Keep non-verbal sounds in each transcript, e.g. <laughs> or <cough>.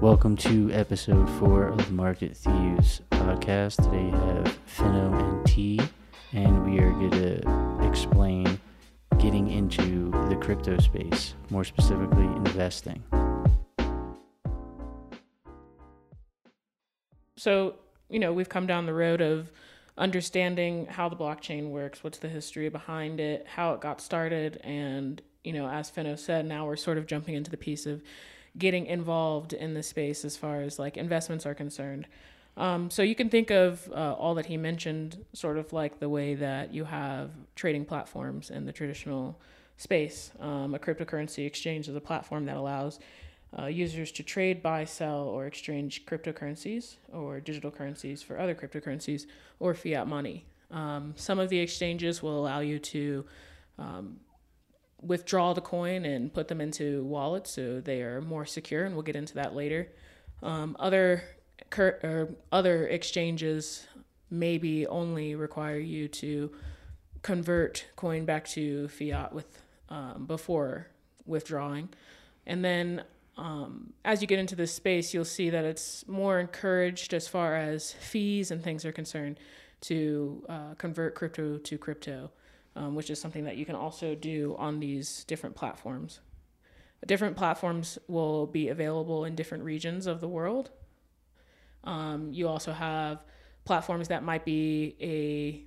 Welcome to episode four of the Market Thieves podcast. Today we have Finno and T, and we are going to explain getting into the crypto space, more specifically investing. So, you know, we've come down the road of understanding how the blockchain works, what's the history behind it, how it got started, and, you know, as Finno said, now we're sort of jumping into the piece of getting involved in the space as far as like investments are concerned. Um, so you can think of uh, all that he mentioned sort of like the way that you have trading platforms in the traditional space. Um, a cryptocurrency exchange is a platform that allows uh, users to trade, buy, sell, or exchange cryptocurrencies or digital currencies for other cryptocurrencies or fiat money. Um, some of the exchanges will allow you to um, withdraw the coin and put them into wallets so they are more secure, and we'll get into that later. Um, other cur- or other exchanges maybe only require you to convert coin back to fiat with um, before withdrawing, and then um, as you get into this space, you'll see that it's more encouraged as far as fees and things are concerned to uh, convert crypto to crypto um, which is something that you can also do on these different platforms. Different platforms will be available in different regions of the world. Um, you also have platforms that might be a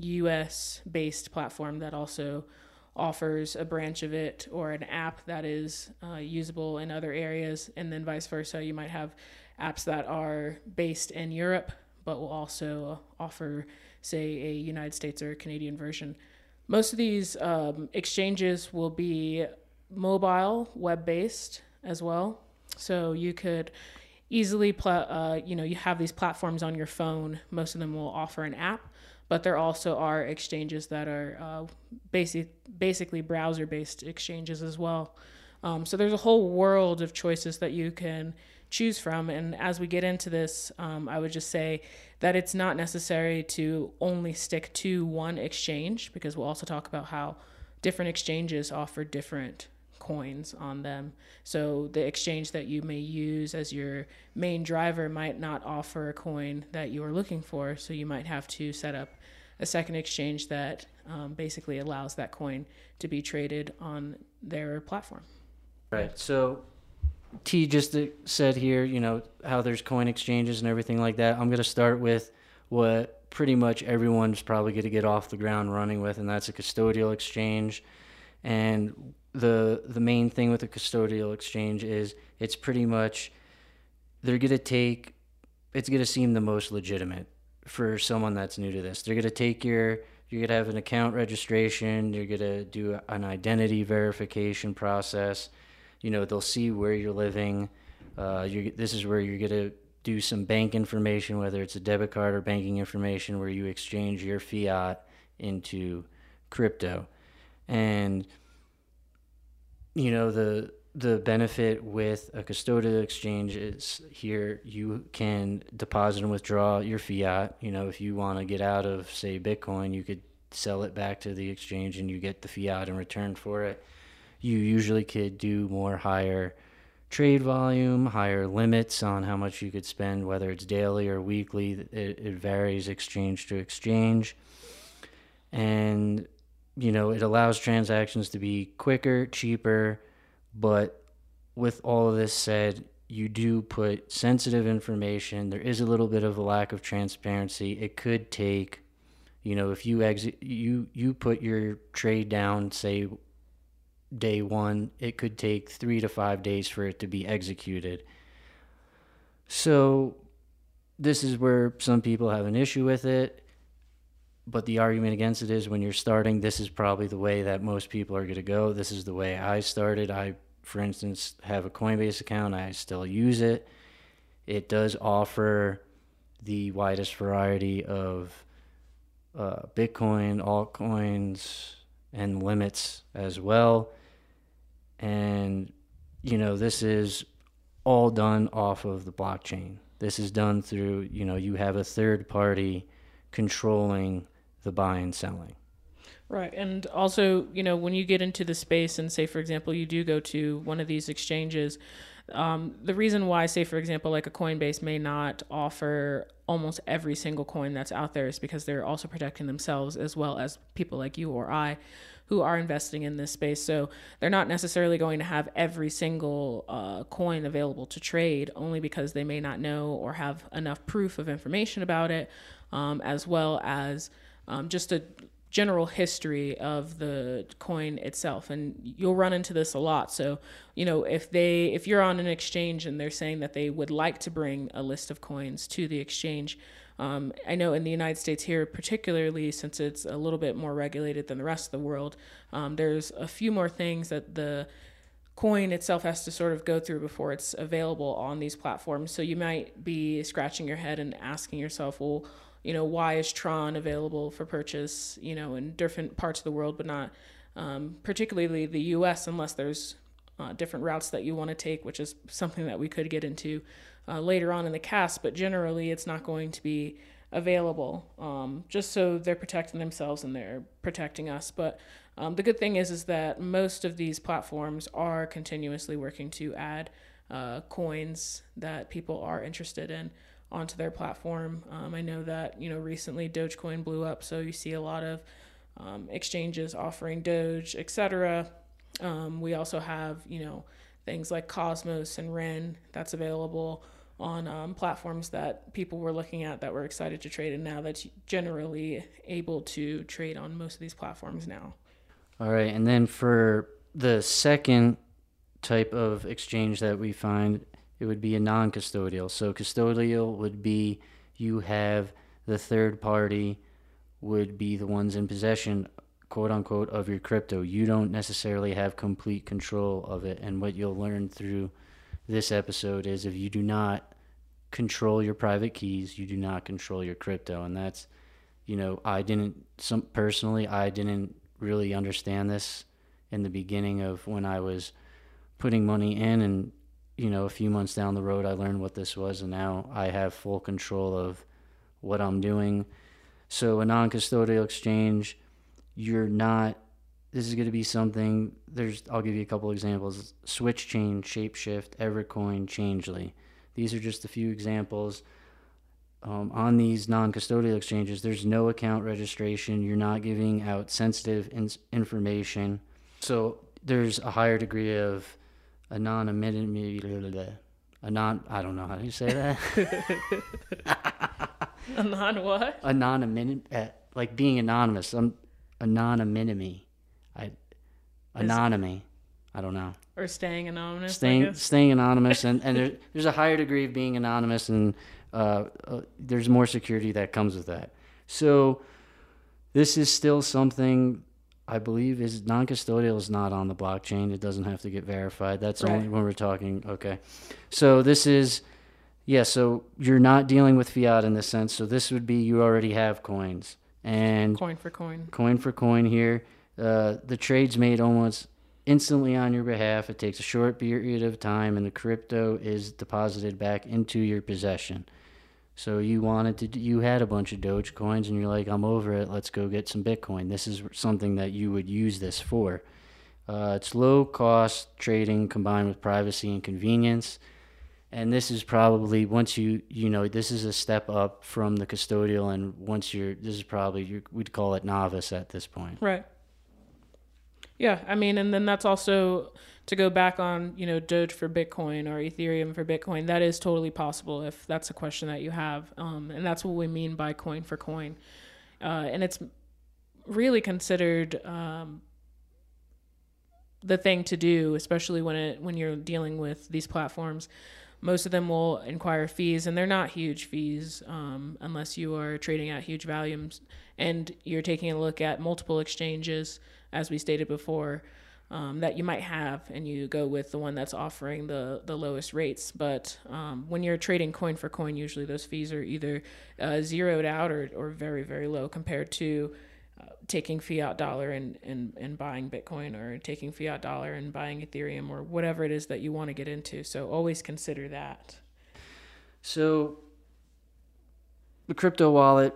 US based platform that also offers a branch of it or an app that is uh, usable in other areas, and then vice versa. You might have apps that are based in Europe but will also offer, say, a United States or Canadian version. Most of these um, exchanges will be mobile, web based as well. So you could easily, pl- uh, you know, you have these platforms on your phone. Most of them will offer an app, but there also are exchanges that are uh, basic, basically browser based exchanges as well. Um, so there's a whole world of choices that you can choose from. And as we get into this, um, I would just say that it's not necessary to only stick to one exchange because we'll also talk about how different exchanges offer different coins on them. So the exchange that you may use as your main driver might not offer a coin that you are looking for. So you might have to set up a second exchange that um, basically allows that coin to be traded on their platform. Right. So T just said here, you know, how there's coin exchanges and everything like that. I'm going to start with what pretty much everyone's probably going to get off the ground running with, and that's a custodial exchange. And the the main thing with a custodial exchange is it's pretty much they're going to take it's going to seem the most legitimate for someone that's new to this. They're going to take your you're going to have an account registration, you're going to do an identity verification process you know they'll see where you're living. Uh, you this is where you're gonna do some bank information, whether it's a debit card or banking information, where you exchange your fiat into crypto, and you know the the benefit with a custodial exchange is here you can deposit and withdraw your fiat. You know, if you want to get out of say Bitcoin, you could sell it back to the exchange and you get the fiat in return for it you usually could do more higher trade volume, higher limits on how much you could spend, whether it's daily or weekly. It, it varies exchange to exchange. And, you know, it allows transactions to be quicker, cheaper. But with all of this said, you do put sensitive information. There is a little bit of a lack of transparency. It could take, you know, if you exit, you you put your trade down, say day one, it could take three to five days for it to be executed. So, this is where some people have an issue with it. But the argument against it is when you're starting, this is probably the way that most people are going to go. This is the way I started. I, for instance, have a Coinbase account, I still use it. It does offer the widest variety of uh, Bitcoin, altcoins, and limits as well. And, you know, this is all done off of the blockchain. This is done through, you know, you have a third party controlling the buy and selling. Right. And also, you know, when you get into the space and say, for example, you do go to one of these exchanges, Um, the reason why, say for example, like a Coinbase may not offer almost every single coin that's out there is because they're also protecting themselves as well as people like you or I who are investing in this space. So they're not necessarily going to have every single uh, coin available to trade only because they may not know or have enough proof of information about it, um, as well as um, just a general history of the coin itself and you'll run into this a lot so you know if they if you're on an exchange and they're saying that they would like to bring a list of coins to the exchange um, i know in the united states here particularly since it's a little bit more regulated than the rest of the world um, there's a few more things that the coin itself has to sort of go through before it's available on these platforms. So you might be scratching your head and asking yourself well you know, why is Tron available for purchase, you know, in different parts of the world, but not um, particularly the US, unless there's uh, different routes that you want to take, which is something that we could get into uh, later on in the cast. But generally, it's not going to be available um, just so they're protecting themselves and they're protecting us. But um, the good thing is, is that most of these platforms are continuously working to add uh, coins that people are interested in onto their platform. Um, I know that you know recently Dogecoin blew up, so you see a lot of um, exchanges offering Doge, etc. Um, we also have you know things like Cosmos and Ren that's available on um, platforms that people were looking at that were excited to trade, and now that's generally able to trade on most of these platforms now. All right, and then for the second type of exchange that we find it would be a non custodial. So, custodial would be you have the third party would be the ones in possession, quote unquote, of your crypto. You don't necessarily have complete control of it. And what you'll learn through this episode is if you do not control your private keys, you do not control your crypto. And that's, you know, I didn't, some personally, I didn't really understand this in the beginning of when I was putting money in and you know, a few months down the road, I learned what this was, and now I have full control of what I'm doing. So, a non custodial exchange, you're not, this is going to be something, there's, I'll give you a couple examples Switchain, Shapeshift, Evercoin, Changelly. These are just a few examples. Um, on these non custodial exchanges, there's no account registration. You're not giving out sensitive in- information. So, there's a higher degree of anonymity. Anon, I don't know how you say that. <laughs> Anon what? Anonymity, uh, like being anonymous. Um, anonymity. I, anonymy. I don't know. Or staying anonymous. Staying staying anonymous, and and there, <laughs> there's a higher degree of being anonymous, and uh, uh, there's more security that comes with that. So this is still something I believe is non-custodial is not on the blockchain. It doesn't have to get verified. That's right. only when we're talking. Okay, so this is yeah. So you're not dealing with fiat in this sense. So this would be you already have coins and coin for coin. Coin for coin here. Uh, the trade's made almost instantly on your behalf. It takes a short period of time, and the crypto is deposited back into your possession. So you wanted to, you had a bunch of Doge coins, and you're like, I'm over it. Let's go get some Bitcoin. This is something that you would use this for. Uh, it's low cost trading combined with privacy and convenience. And this is probably once you you know this is a step up from the custodial, and once you're this is probably you we'd call it novice at this point. Right. Yeah, I mean, and then that's also to go back on, you know, Doge for Bitcoin or Ethereum for Bitcoin. That is totally possible if that's a question that you have, um, and that's what we mean by coin for coin. Uh, and it's really considered um, the thing to do, especially when it when you're dealing with these platforms. Most of them will inquire fees, and they're not huge fees um, unless you are trading at huge volumes and you're taking a look at multiple exchanges as we stated before, um, that you might have, and you go with the one that's offering the the lowest rates. But um, when you're trading coin for coin, usually those fees are either uh, zeroed out or, or very very low compared to uh, taking fiat dollar and, and and buying Bitcoin or taking fiat dollar and buying Ethereum or whatever it is that you want to get into. So always consider that. So the crypto wallet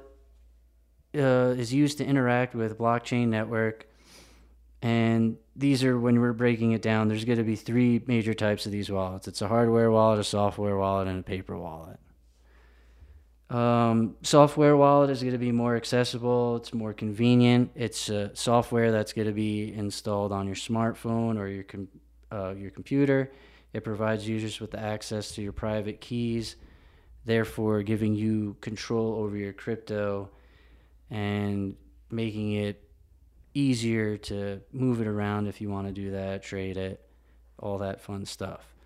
uh, is used to interact with blockchain network And these are when we're breaking it down. There's going to be three major types of these wallets. It's a hardware wallet, a software wallet, and a paper wallet. Um, software wallet is going to be more accessible. It's more convenient. It's software that's going to be installed on your smartphone or your com- uh, your computer. It provides users with access to your private keys, therefore giving you control over your crypto and making it easier to move it around if you want to do that, trade it, all that fun stuff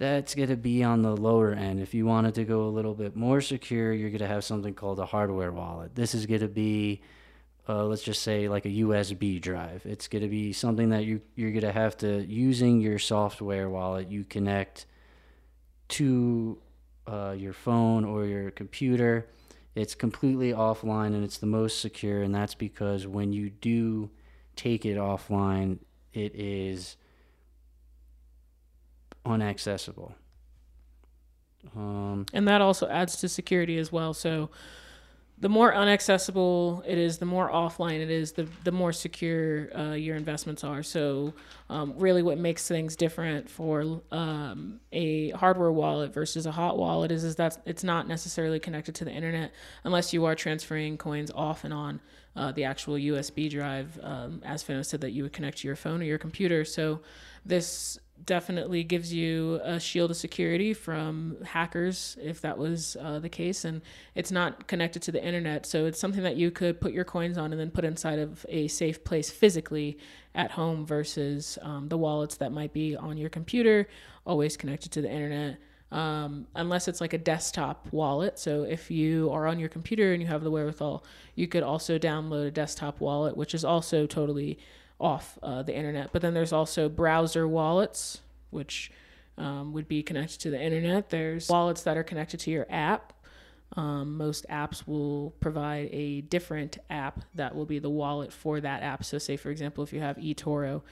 that's going to be on the lower end. If you wanted to go a little bit more secure, you're going to have something called a hardware wallet. This is going to be, uh, let's just say, like a USB drive. It's going to be something that you, you're going to have to, using your software wallet, you connect to uh, your phone or your computer. It's completely offline and it's the most secure, and that's because when you do take it offline, it is unaccessible. Um, and that also adds to security as well. So the more unaccessible it is, the more offline it is, the the more secure uh, your investments are. So, um, really, what makes things different for um, a hardware wallet versus a hot wallet is is that it's not necessarily connected to the internet unless you are transferring coins off and on uh, the actual USB drive. Um, as Fino said, that you would connect to your phone or your computer. So, this definitely gives you a shield of security from hackers if that was uh, the case and it's not connected to the internet so it's something that you could put your coins on and then put inside of a safe place physically at home versus um, the wallets that might be on your computer always connected to the internet um, unless it's like a desktop wallet. So if you are on your computer and you have the wherewithal, you could also download a desktop wallet, which is also totally off uh, the internet. But then there's also browser wallets, which um, would be connected to the internet. There's wallets that are connected to your app. Um, most apps will provide a different app that will be the wallet for that app. So, say for example, if you have eToro,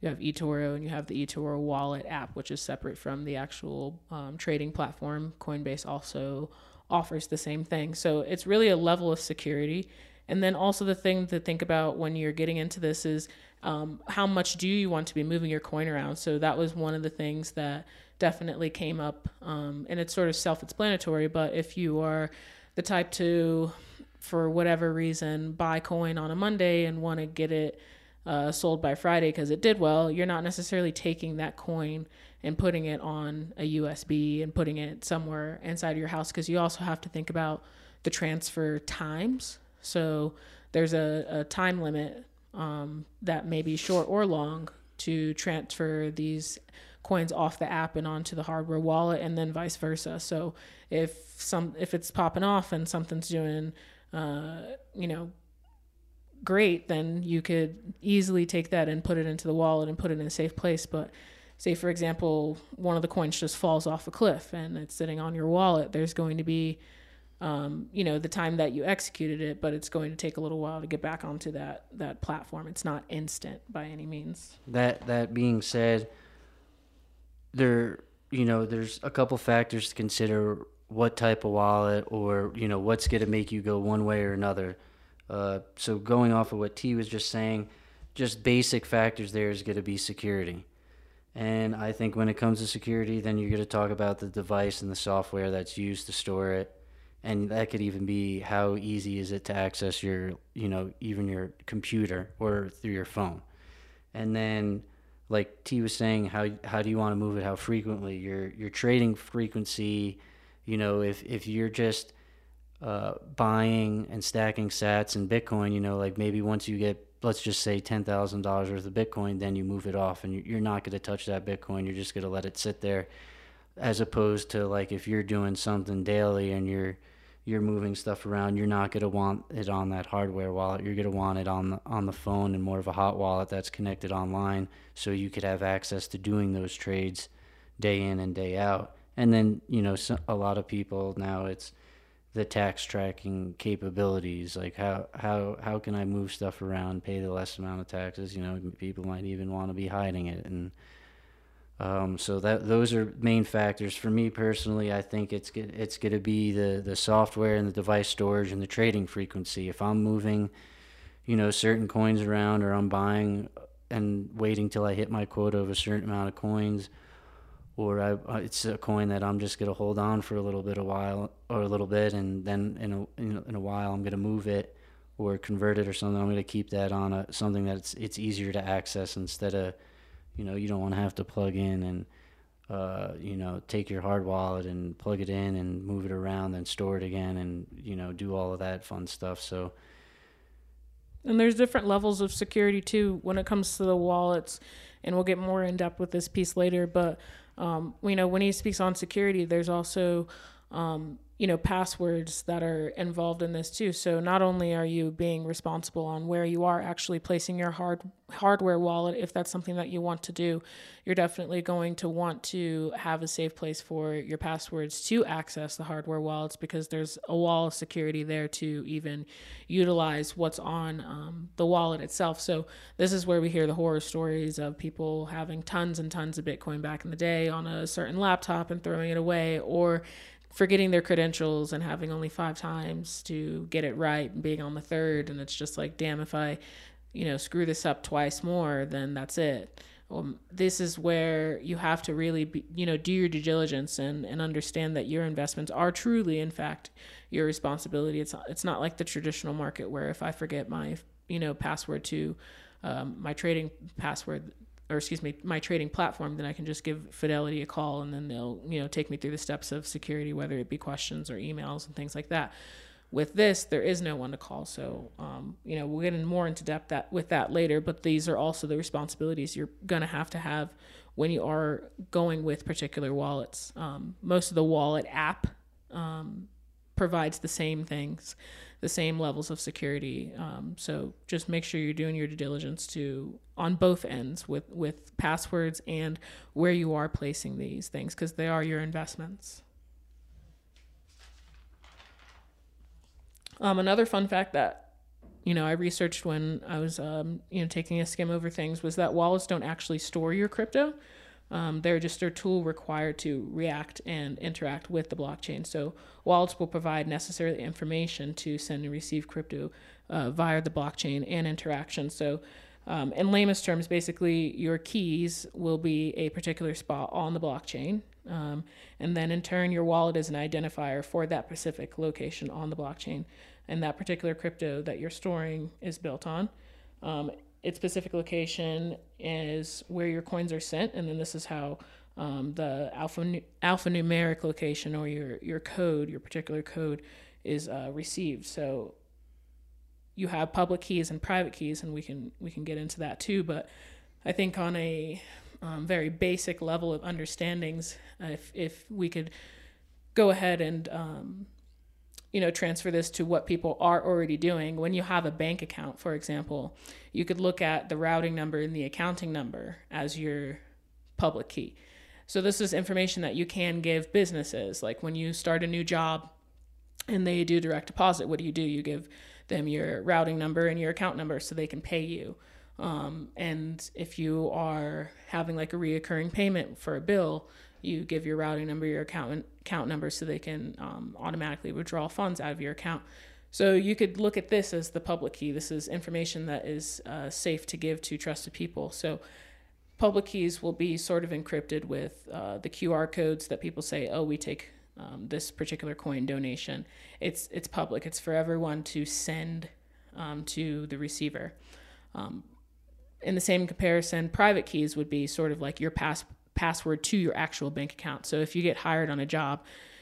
you have eToro and you have the eToro wallet app, which is separate from the actual um, trading platform. Coinbase also offers the same thing. So, it's really a level of security. And then also the thing to think about when you're getting into this is um, how much do you want to be moving your coin around? So that was one of the things that definitely came up, um, and it's sort of self-explanatory. But if you are the type to, for whatever reason, buy coin on a Monday and want to get it uh, sold by Friday because it did well, you're not necessarily taking that coin and putting it on a USB and putting it somewhere inside your house because you also have to think about the transfer times. So there's a, a time limit um, that may be short or long to transfer these coins off the app and onto the hardware wallet and then vice versa. So if some if it's popping off and something's doing uh, you know great then you could easily take that and put it into the wallet and put it in a safe place. But say for example one of the coins just falls off a cliff and it's sitting on your wallet there's going to be um, you know the time that you executed it but it's going to take a little while to get back onto that that platform. It's not instant by any means. That that being said there you know there's a couple factors to consider what type of wallet or you know what's going to make you go one way or another. Uh, so going off of what t was just saying just basic factors there is going to be security. And i think when it comes to security then you're going to talk about the device and the software that's used to store it and that could even be how easy is it to access your you know even your computer or through your phone? And then like T was saying how how do you want to move it? How frequently? Your your trading frequency you know if if you're just uh, buying and stacking sats and bitcoin you know like maybe once you get let's just say $10,000 worth of bitcoin then you move it off and you're not going to touch that bitcoin. You're just going to let it sit there. As opposed to like if you're doing something daily and you're you're moving stuff around, you're not going to want it on that hardware wallet. You're going to want it on the, on the phone and more of a hot wallet that's connected online so you could have access to doing those trades day in and day out. And then, you know, so, a lot of people now it's the tax tracking capabilities like how how how can I move stuff around, pay the less amount of taxes, you know, people might even want to be hiding it and um, so that those are main factors for me personally. I think it's it's going to be the the software and the device storage and the trading frequency. If I'm moving, you know, certain coins around or I'm buying and waiting till I hit my quota of a certain amount of coins, or I, uh, it's a coin that I'm just gonna hold on for a little bit, a while, or a little bit, and then in a in in a while I'm gonna move it or convert it or something. I'm gonna keep that on a something that's it's easier to access instead of, you know, you don't want to have to plug in and. Uh, you know, take your hard wallet and plug it in and move it around and store it again and, you know, do all of that fun stuff. So, And there's different levels of security too when it comes to the wallets, and we'll get more in depth with this piece later. But um, you know, when he speaks on security, there's also um, you know passwords that are involved in this too. So not only are you being responsible on where you are actually placing your hard hardware wallet, if that's something that you want to do, you're definitely going to want to have a safe place for your passwords to access the hardware wallets because there's a wall of security there to even utilize what's on um, the wallet itself. So this is where we hear the horror stories of people having tons and tons of Bitcoin back in the day on a certain laptop and throwing it away, or forgetting their credentials and having only five times to get it right and being on the third. And it's just like damn if i you know screw this up twice more then that's it. Um, this is where you have to really be, you know do your due diligence and, and understand that your investments are truly in fact your responsibility. It's it's not like the traditional market where if i forget my you know password to um, my trading password or excuse me, my trading platform, then I can just give Fidelity a call and then they'll, you know, take me through the steps of security, whether it be questions or emails and things like that. With this, there is no one to call. So, um, you know, we'll get in more into depth that with that later, but these are also the responsibilities you're going to have to have when you are going with particular wallets. Um, most of the wallet app um, provides the same things the same levels of security. Um, so just make sure you're doing your due diligence to on both ends with with passwords and where you are placing these things because they are your investments. Um, another fun fact that you know I researched when I was um, you know taking a skim over things was that wallets don't actually store your crypto. Um, they're just a tool required to react and interact with the blockchain. So wallets will provide necessary information to send and receive crypto uh, via the blockchain and interaction. So um, in lamest terms, basically your keys will be a particular spot on the blockchain. Um, and then in turn, your wallet is an identifier for that specific location on the blockchain. And that particular crypto that you're storing is built on. Um, its specific location is where your coins are sent, and then this is how um, the alpha alphanumeric location or your your code, your particular code, is uh, received. So you have public keys and private keys, and we can we can get into that too. But I think on a um, very basic level of understandings, uh, if if we could go ahead and um, you know transfer this to what people are already doing. When you have a bank account for example you could look at the routing number and the accounting number as your public key. So this is information that you can give businesses. Like when you start a new job and they do direct deposit what do you do? You give them your routing number and your account number so they can pay you. Um, and if you are having like a reoccurring payment for a bill you give your routing number, your account account number, so they can um, automatically withdraw funds out of your account. So you could look at this as the public key. This is information that is uh, safe to give to trusted people. So public keys will be sort of encrypted with uh, the QR codes that people say, "Oh, we take um, this particular coin donation." It's it's public. It's for everyone to send um, to the receiver. Um, in the same comparison, private keys would be sort of like your pass password to your actual bank account. So if you get hired on a job,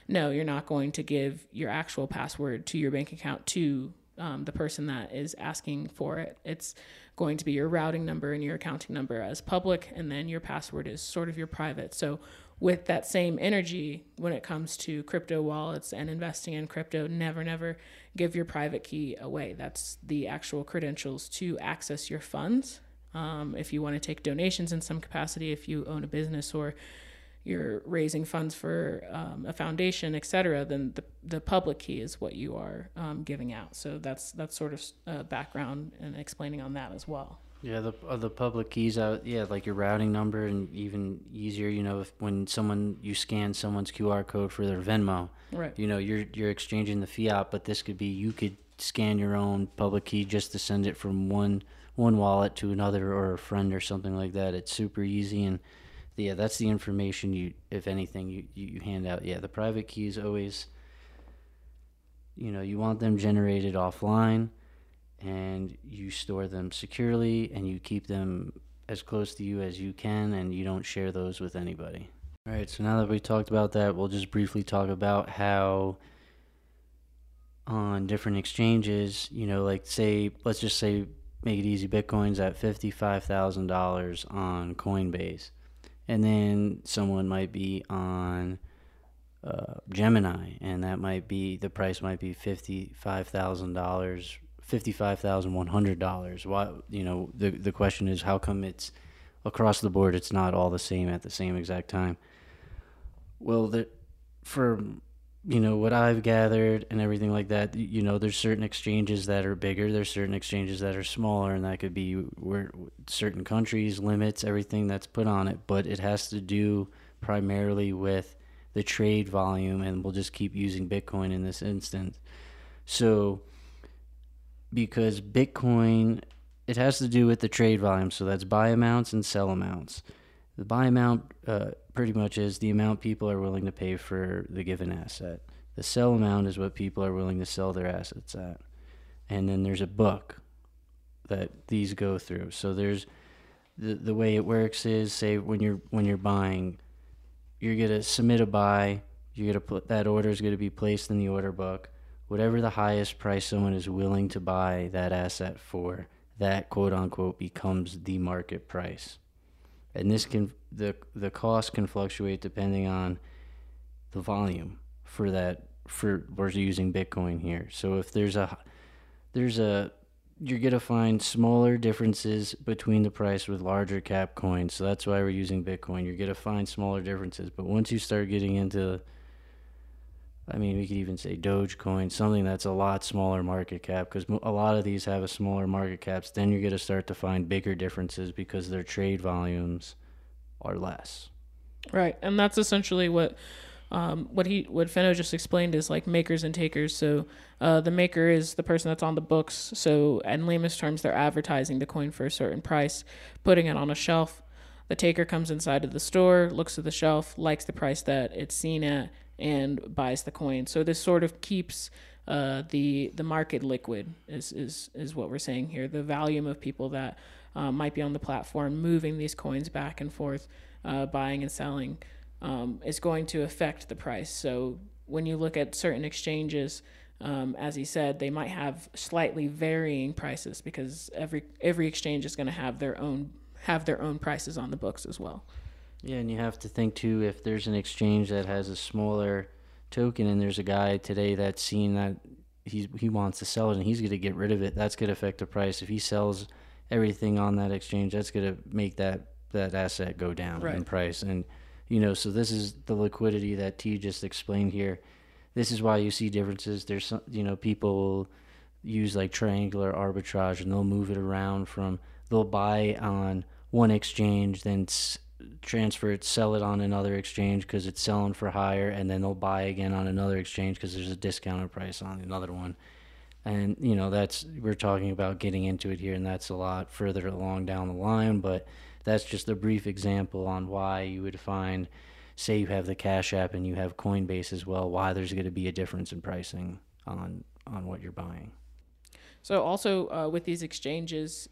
no, you're not going to give your actual password to your bank account to um, the person that is asking for it. It's going to be your routing number and your accounting number as public, and then your password is sort of your private. So, with that same energy, when it comes to crypto wallets and investing in crypto, never, never give your private key away. That's the actual credentials to access your funds um, if you want to take donations in some capacity, if you own a business or you're raising funds for um, a foundation, et cetera, then the, the public key is what you are um, giving out. So that's that's sort of uh, background and explaining on that as well. Yeah, the uh, the public keys out. Yeah, like your routing number, and even easier. You know, if when someone you scan someone's QR code for their Venmo, right? You know, you're you're exchanging the fiat, but this could be you could scan your own public key just to send it from one one wallet to another or a friend or something like that. It's super easy and yeah, that's the information you, if anything, you, you, hand out. Yeah, the private keys always, you know, you want them generated offline and you store them securely and you keep them as close to you as you can and you don't share those with anybody. All right, so now that we talked about that, we'll just briefly talk about how on different exchanges, you know, like say, let's just say, make it easy, Bitcoin's at $55,000 on Coinbase. And then someone might be on uh, Gemini, and that might be the price might be fifty-five thousand dollars, fifty-five thousand one hundred dollars. Why? You know, the the question is, how come it's across the board? It's not all the same at the same exact time. Well, the, for you know what I've gathered and everything like that, you know, there's certain exchanges that are bigger, there's certain exchanges that are smaller, and that could be where certain countries limits everything that's put on it, but it has to do primarily with the trade volume, and we'll just keep using Bitcoin in this instance. So, because Bitcoin, it has to do with the trade volume, so that's buy amounts and sell amounts. The buy amount uh, pretty much is the amount people are willing to pay for the given asset. The sell amount is what people are willing to sell their assets at. And then there's a book that these go through. So there's the the way it works is say when you're when you're buying, you're gonna submit a buy. You're gonna put that order is gonna be placed in the order book. Whatever the highest price someone is willing to buy that asset for, that quote unquote becomes the market price and this can the the cost can fluctuate depending on the volume for that for we're using Bitcoin here. So if there's a there's a you're gonna find smaller differences between the price with larger cap coins. So that's why we're using Bitcoin. You're gonna find smaller differences, but once you start getting into I mean, we could even say Dogecoin, something that's a lot smaller market cap, because a lot of these have a smaller market caps. Then you're going to start to find bigger differences because their trade volumes are less. Right, and that's essentially what um, what he what Fenno just explained is like makers and takers. So uh, the maker is the person that's on the books. So in lamest terms, they're advertising the coin for a certain price, putting it on a shelf. The taker comes inside of the store, looks at the shelf, likes the price that it's seen at, and buys the coin. So this sort of keeps uh, the the market liquid is, is is what we're saying here. The volume of people that uh, might be on the platform moving these coins back and forth, uh, buying and selling, um, is going to affect the price. So when you look at certain exchanges, um, as he said, they might have slightly varying prices because every every exchange is going to have their own have their own prices on the books as well. Yeah, and you have to think too if there's an exchange that has a smaller token and there's a guy today that's seen that he he wants to sell it and he's going to get rid of it, that's going to affect the price. If he sells everything on that exchange, that's going to make that that asset go down right. in price. And you know, so this is the liquidity that T just explained here. This is why you see differences. There's some, you know, people use like triangular arbitrage and they'll move it around from they'll buy on one exchange, then transfer it, sell it on another exchange because it's selling for higher, and then they'll buy again on another exchange because there's a discounted price on another one. And you know that's we're talking about getting into it here, and that's a lot further along down the line. But that's just a brief example on why you would find, say, you have the Cash App and you have Coinbase as well. Why there's going to be a difference in pricing on on what you're buying. So also uh, with these exchanges,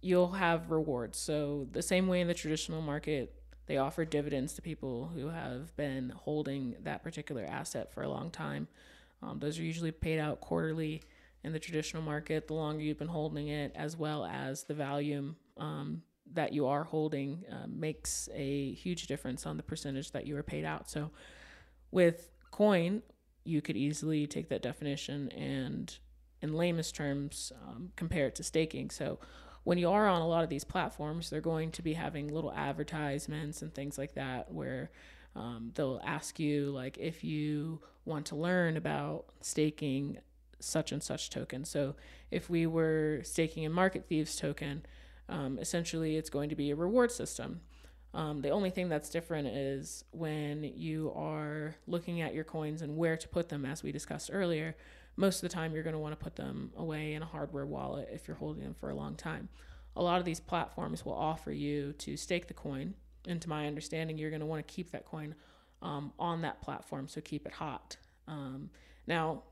you'll have rewards. So the same way in the traditional market, they offer dividends to people who have been holding that particular asset for a long time. Um, those are usually paid out quarterly in the traditional market. The longer you've been holding it, as well as the volume um, that you are holding, uh, makes a huge difference on the percentage that you are paid out. So with coin, you could easily take that definition and in lamest terms um, compare it to staking so when you are on a lot of these platforms, they're going to be having little advertisements and things like that where um, they'll ask you, like, if you want to learn about staking such and such token. So if we were staking a Market Thieves token, um, essentially it's going to be a reward system. Um, the only thing that's different is when you are looking at your coins and where to put them, as we discussed earlier. Most of the time you're going to want to put them away in a hardware wallet if you're holding them for a long time. A lot of these platforms will offer you to stake the coin. And to my understanding, you're going to want to keep that coin um, on that platform, so keep it hot. Um, now,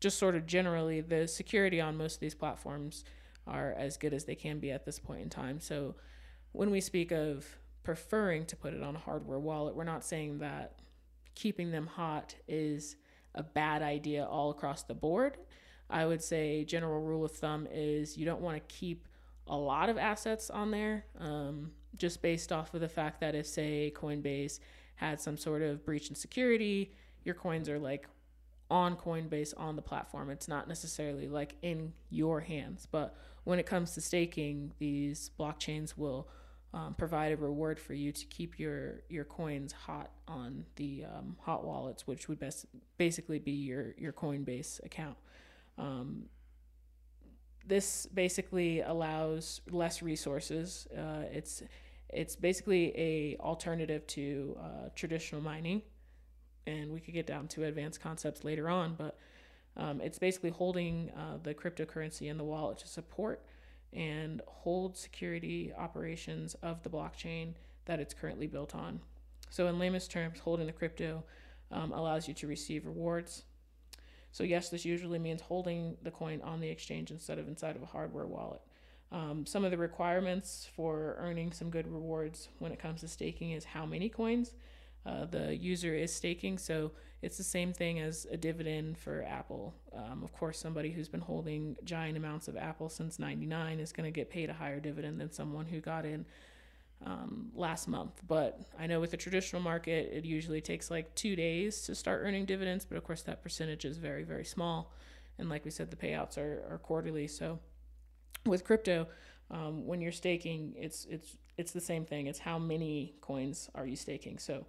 just sort of generally, the security on most of these platforms are as good as they can be at this point in time. So when we speak of preferring to put it on a hardware wallet, we're not saying that keeping them hot is a bad idea all across the board. I would say general rule of thumb is you don't want to keep a lot of assets on there, um, just based off of the fact that if say Coinbase had some sort of breach in security, your coins are like on Coinbase on the platform. It's not necessarily like in your hands, but when it comes to staking, these blockchains will um, provide a reward for you to keep your your coins hot on the um, hot wallets, which would best basically be your your Coinbase account. Um, this basically allows less resources. Uh, it's it's basically a alternative to uh, traditional mining, and we could get down to advanced concepts later on. But um, it's basically holding uh, the cryptocurrency in the wallet to support and hold security operations of the blockchain that it's currently built on. So, in lamest terms, holding the crypto um, allows you to receive rewards. So, yes, this usually means holding the coin on the exchange instead of inside of a hardware wallet. Um, some of the requirements for earning some good rewards when it comes to staking is how many coins uh, the user is staking. So it's the same thing as a dividend for Apple. Um, of course, somebody who's been holding giant amounts of Apple since 99 is going to get paid a higher dividend than someone who got in um, last month. But I know with the traditional market, it usually takes like two days to start earning dividends. But of course, that percentage is very, very small. And like we said, the payouts are, are quarterly. So with crypto, um, when you're staking, it's it's it's the same thing. It's how many coins are you staking. So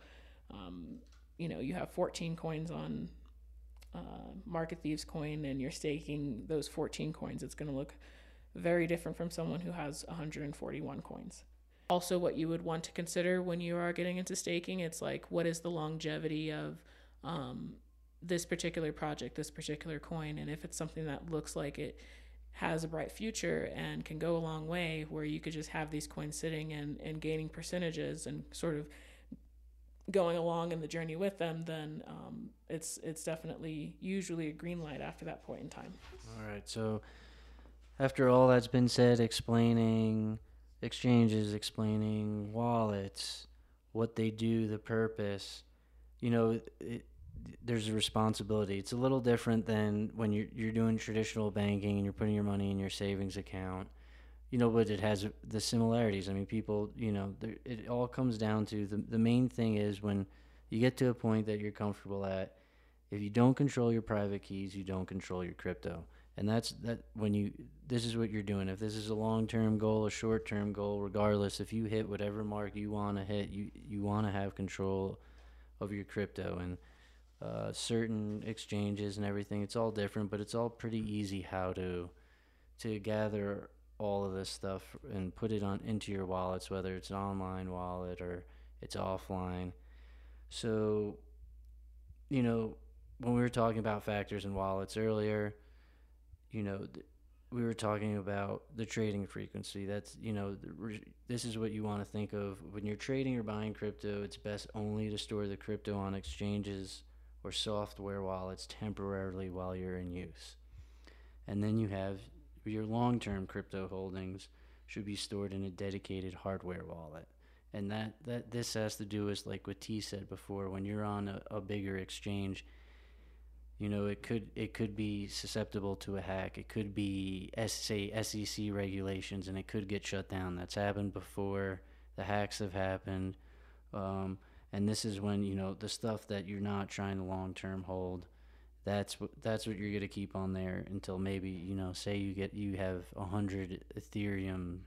um, you know, you have 14 coins on uh, Market Thieves coin and you're staking those 14 coins, it's going to look very different from someone who has 141 coins. Also, what you would want to consider when you are getting into staking, it's like what is the longevity of um, this particular project, this particular coin, and if it's something that looks like it has a bright future and can go a long way, where you could just have these coins sitting and, and gaining percentages and sort of going along in the journey with them, then um, it's it's definitely usually a green light after that point in time. All right. So after all that's been said, explaining exchanges, explaining wallets, what they do, the purpose, you know, it, there's a responsibility. It's a little different than when you're you're doing traditional banking and you're putting your money in your savings account you know, but it has the similarities. I mean, people, you know, it all comes down to the the main thing is when you get to a point that you're comfortable at. If you don't control your private keys, you don't control your crypto, and that's that. When you this is what you're doing. If this is a long term goal, a short term goal, regardless, if you hit whatever mark you want to hit, you you want to have control of your crypto and. Uh, certain exchanges and everything, it's all different, but it's all pretty easy how to to gather all of this stuff and put it on into your wallets, whether it's an online wallet or it's offline. So, you know, when we were talking about factors and wallets earlier, you know, th- we were talking about the trading frequency. That's, you know, re- this is what you want to think of when you're trading or buying crypto. It's best only to store the crypto on exchanges or software wallets temporarily while you're in use. And then you have your long term crypto holdings should be stored in a dedicated hardware wallet. And that, that this has to do with like what T said before, when you're on a, a bigger exchange, you know, it could it could be susceptible to a hack. It could be say SEC regulations, and it could get shut down. That's happened before. The hacks have happened, um, and this is when you know the stuff that you're not trying to long term hold that's what that's what you're gonna keep on there until maybe you know say you get you have a hundred Ethereum,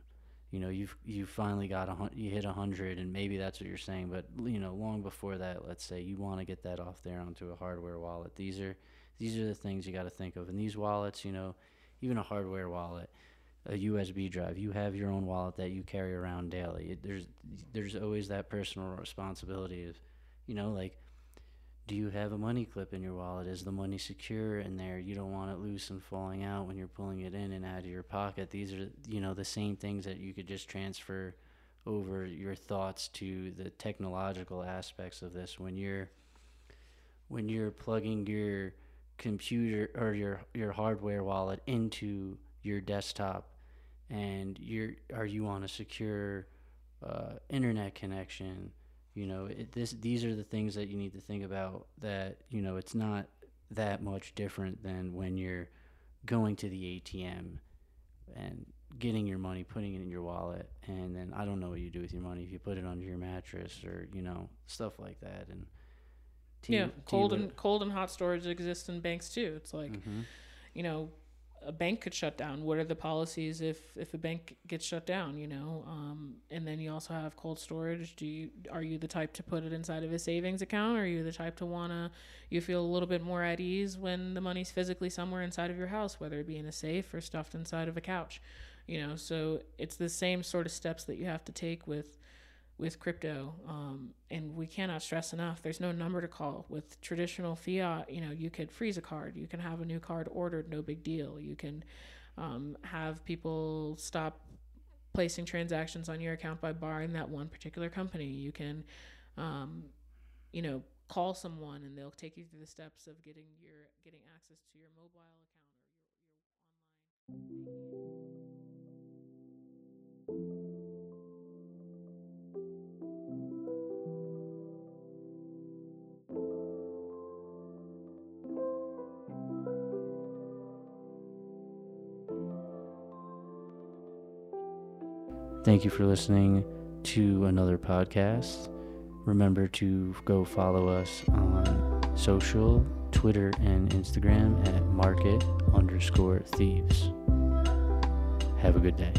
you know you've you finally got a you hit a hundred and maybe that's what you're saying, but you know long before that, let's say you want to get that off there onto a hardware wallet. These are these are the things you got to think of, and these wallets, you know, even a hardware wallet. A USB drive. You have your own wallet that you carry around daily. It, there's there's always that personal responsibility of, you know, like do you have a money clip in your wallet? Is the money secure in there? You don't want it loose and falling out when you're pulling it in and out of your pocket. These are, you know, the same things that you could just transfer over your thoughts to the technological aspects of this when you're when you're plugging your computer or your your hardware wallet into your desktop and you're are you on a secure uh, internet connection you know it, this these are the things that you need to think about that you know it's not that much different than when you're going to the ATM and getting your money putting it in your wallet and then I don't know what you do with your money if you put it under your mattress or you know stuff like that and T- yeah cold and cold and hot storage exists in banks too it's like mm-hmm. you know a bank could shut down. What are the policies if if a bank gets shut down? You know, um, and then you also have cold storage. Do you are you the type to put it inside of a savings account? Are you the type to wanna you feel a little bit more at ease when the money's physically somewhere inside of your house, whether it be in a safe or stuffed inside of a couch? You know, so it's the same sort of steps that you have to take with with crypto um, and we cannot stress enough there's no number to call. With traditional fiat you know you could freeze a card. You can have a new card ordered no big deal. You can um, have people stop placing transactions on your account by barring that one particular company. You can um, you know call someone and they'll take you through the steps of getting your getting access to your mobile account or your, your online Thank you for listening to another podcast. Remember to go follow us on social, Twitter, and Instagram at market underscore thieves. Have a good day.